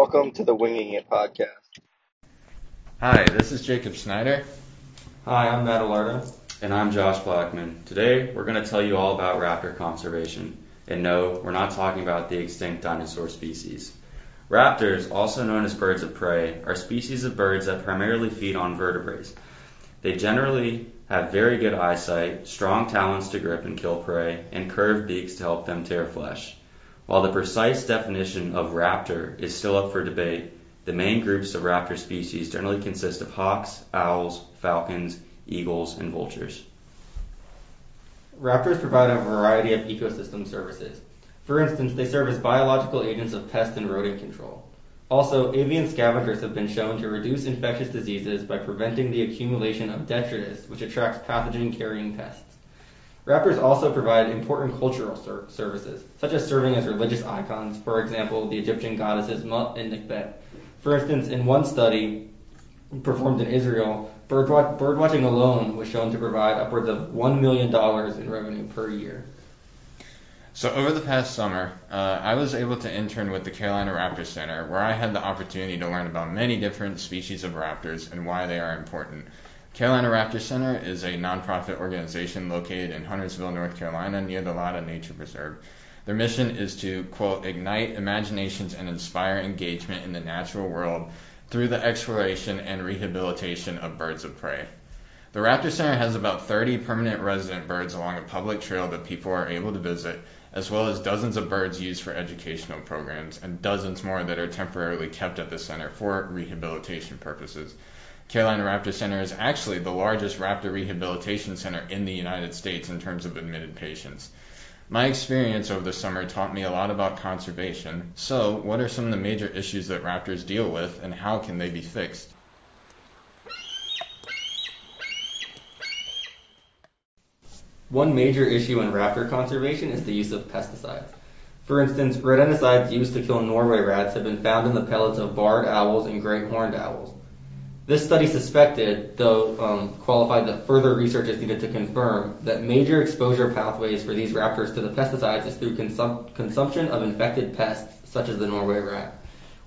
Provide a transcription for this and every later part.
Welcome to the Winging It podcast. Hi, this is Jacob Snyder. Hi, I'm Matt Alarda. And I'm Josh Blackman. Today, we're going to tell you all about raptor conservation. And no, we're not talking about the extinct dinosaur species. Raptors, also known as birds of prey, are species of birds that primarily feed on vertebrates. They generally have very good eyesight, strong talons to grip and kill prey, and curved beaks to help them tear flesh. While the precise definition of raptor is still up for debate, the main groups of raptor species generally consist of hawks, owls, falcons, eagles, and vultures. Raptors provide a variety of ecosystem services. For instance, they serve as biological agents of pest and rodent control. Also, avian scavengers have been shown to reduce infectious diseases by preventing the accumulation of detritus, which attracts pathogen-carrying pests. Raptors also provide important cultural ser- services, such as serving as religious icons, for example, the Egyptian goddesses Mut and Nekhbet. For instance, in one study performed in Israel, birdwatch- birdwatching alone was shown to provide upwards of $1 million in revenue per year. So over the past summer, uh, I was able to intern with the Carolina Raptor Center, where I had the opportunity to learn about many different species of raptors and why they are important. Carolina Raptor Center is a nonprofit organization located in Huntersville, North Carolina, near the Latta Nature Preserve. Their mission is to, quote, ignite imaginations and inspire engagement in the natural world through the exploration and rehabilitation of birds of prey. The Raptor Center has about 30 permanent resident birds along a public trail that people are able to visit, as well as dozens of birds used for educational programs and dozens more that are temporarily kept at the center for rehabilitation purposes. Carolina Raptor Center is actually the largest raptor rehabilitation center in the United States in terms of admitted patients. My experience over the summer taught me a lot about conservation. So, what are some of the major issues that raptors deal with and how can they be fixed? One major issue in raptor conservation is the use of pesticides. For instance, rodenticides used to kill Norway rats have been found in the pellets of barred owls and great horned owls. This study suspected, though um, qualified that further research is needed to confirm, that major exposure pathways for these raptors to the pesticides is through consum- consumption of infected pests, such as the Norway rat.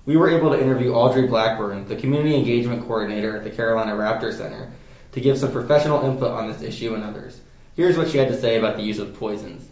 We were able to interview Audrey Blackburn, the Community Engagement Coordinator at the Carolina Raptor Center, to give some professional input on this issue and others. Here's what she had to say about the use of poisons.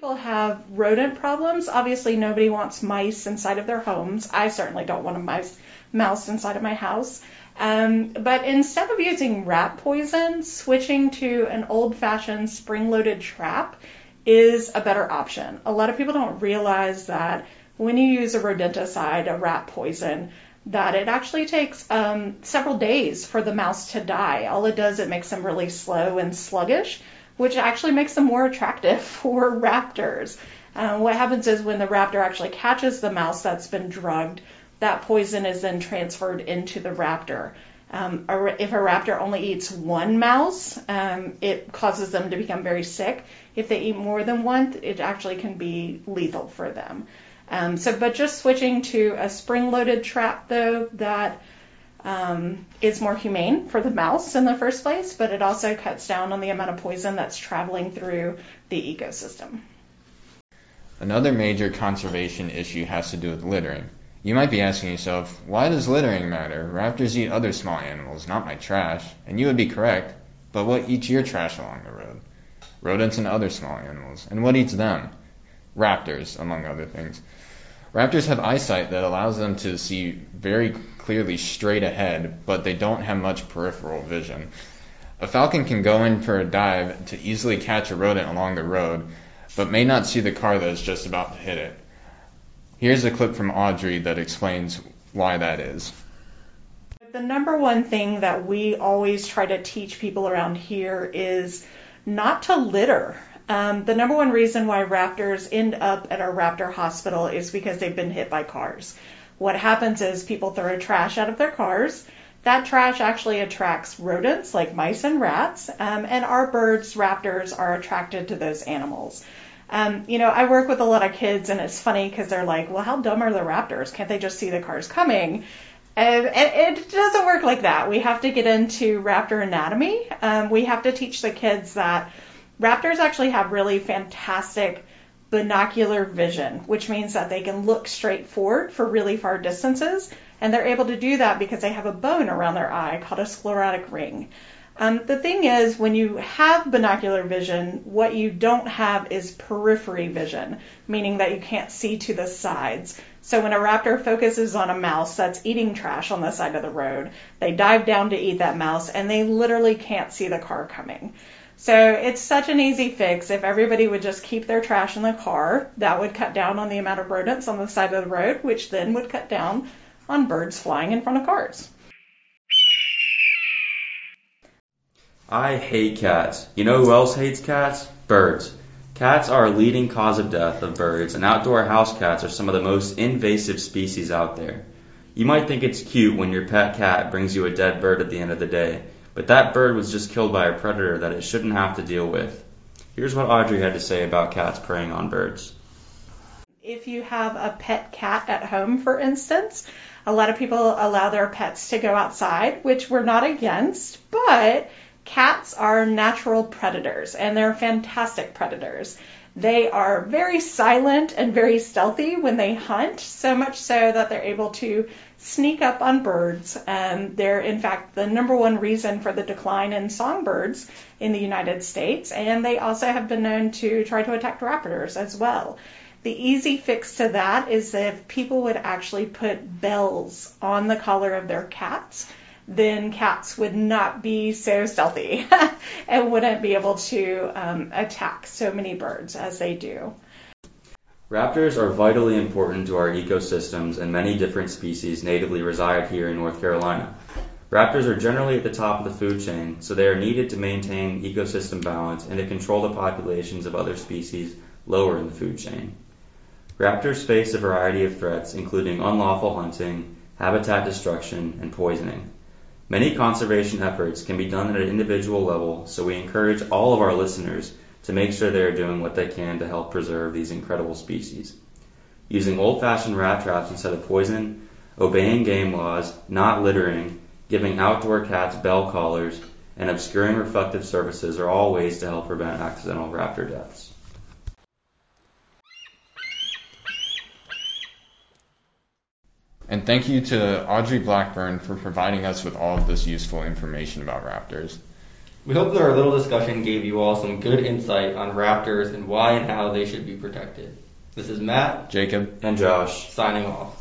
People have rodent problems. Obviously, nobody wants mice inside of their homes. I certainly don't want a mice, mouse inside of my house. Um, but instead of using rat poison, switching to an old fashioned spring loaded trap is a better option. A lot of people don't realize that when you use a rodenticide, a rat poison, that it actually takes um, several days for the mouse to die. All it does, it makes them really slow and sluggish, which actually makes them more attractive for raptors. Uh, what happens is when the raptor actually catches the mouse that's been drugged, that poison is then transferred into the raptor. Um, if a raptor only eats one mouse, um, it causes them to become very sick. If they eat more than one, it actually can be lethal for them. Um, so, but just switching to a spring-loaded trap, though, that um, is more humane for the mouse in the first place, but it also cuts down on the amount of poison that's traveling through the ecosystem. Another major conservation issue has to do with littering. You might be asking yourself, why does littering matter? Raptors eat other small animals, not my trash. And you would be correct, but what eats your trash along the road? Rodents and other small animals. And what eats them? Raptors, among other things. Raptors have eyesight that allows them to see very clearly straight ahead, but they don't have much peripheral vision. A falcon can go in for a dive to easily catch a rodent along the road, but may not see the car that is just about to hit it. Here's a clip from Audrey that explains why that is. The number one thing that we always try to teach people around here is not to litter. Um, the number one reason why raptors end up at a raptor hospital is because they've been hit by cars. What happens is people throw trash out of their cars. That trash actually attracts rodents like mice and rats, um, and our birds, raptors, are attracted to those animals. Um, you know, I work with a lot of kids, and it's funny because they're like, well, how dumb are the raptors? Can't they just see the cars coming? And, and it doesn't work like that. We have to get into raptor anatomy. Um, we have to teach the kids that raptors actually have really fantastic binocular vision, which means that they can look straight forward for really far distances. And they're able to do that because they have a bone around their eye called a sclerotic ring. Um, the thing is, when you have binocular vision, what you don't have is periphery vision, meaning that you can't see to the sides. So when a raptor focuses on a mouse that's eating trash on the side of the road, they dive down to eat that mouse and they literally can't see the car coming. So it's such an easy fix. If everybody would just keep their trash in the car, that would cut down on the amount of rodents on the side of the road, which then would cut down on birds flying in front of cars. I hate cats. You know who else hates cats? Birds. Cats are a leading cause of death of birds, and outdoor house cats are some of the most invasive species out there. You might think it's cute when your pet cat brings you a dead bird at the end of the day, but that bird was just killed by a predator that it shouldn't have to deal with. Here's what Audrey had to say about cats preying on birds. If you have a pet cat at home, for instance, a lot of people allow their pets to go outside, which we're not against, but Cats are natural predators and they're fantastic predators. They are very silent and very stealthy when they hunt, so much so that they're able to sneak up on birds. And they're, in fact, the number one reason for the decline in songbirds in the United States. And they also have been known to try to attack raptors as well. The easy fix to that is if people would actually put bells on the collar of their cats then cats would not be so stealthy and wouldn't be able to um, attack so many birds as they do. Raptors are vitally important to our ecosystems and many different species natively reside here in North Carolina. Raptors are generally at the top of the food chain, so they are needed to maintain ecosystem balance and to control the populations of other species lower in the food chain. Raptors face a variety of threats, including unlawful hunting, habitat destruction, and poisoning. Many conservation efforts can be done at an individual level, so we encourage all of our listeners to make sure they are doing what they can to help preserve these incredible species. Using old fashioned rat traps instead of poison, obeying game laws, not littering, giving outdoor cats bell collars, and obscuring reflective surfaces are all ways to help prevent accidental raptor deaths. And thank you to Audrey Blackburn for providing us with all of this useful information about raptors. We hope that our little discussion gave you all some good insight on raptors and why and how they should be protected. This is Matt, Jacob, and Josh signing off.